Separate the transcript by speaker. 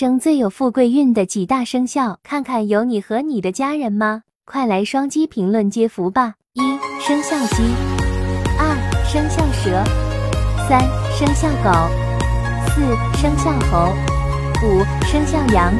Speaker 1: 生最有富贵运的几大生肖看看有你和你的家人吗？快来双击评论接福吧。一生肖鸡。二生肖蛇。三生肖狗。四生肖猴。五生肖羊。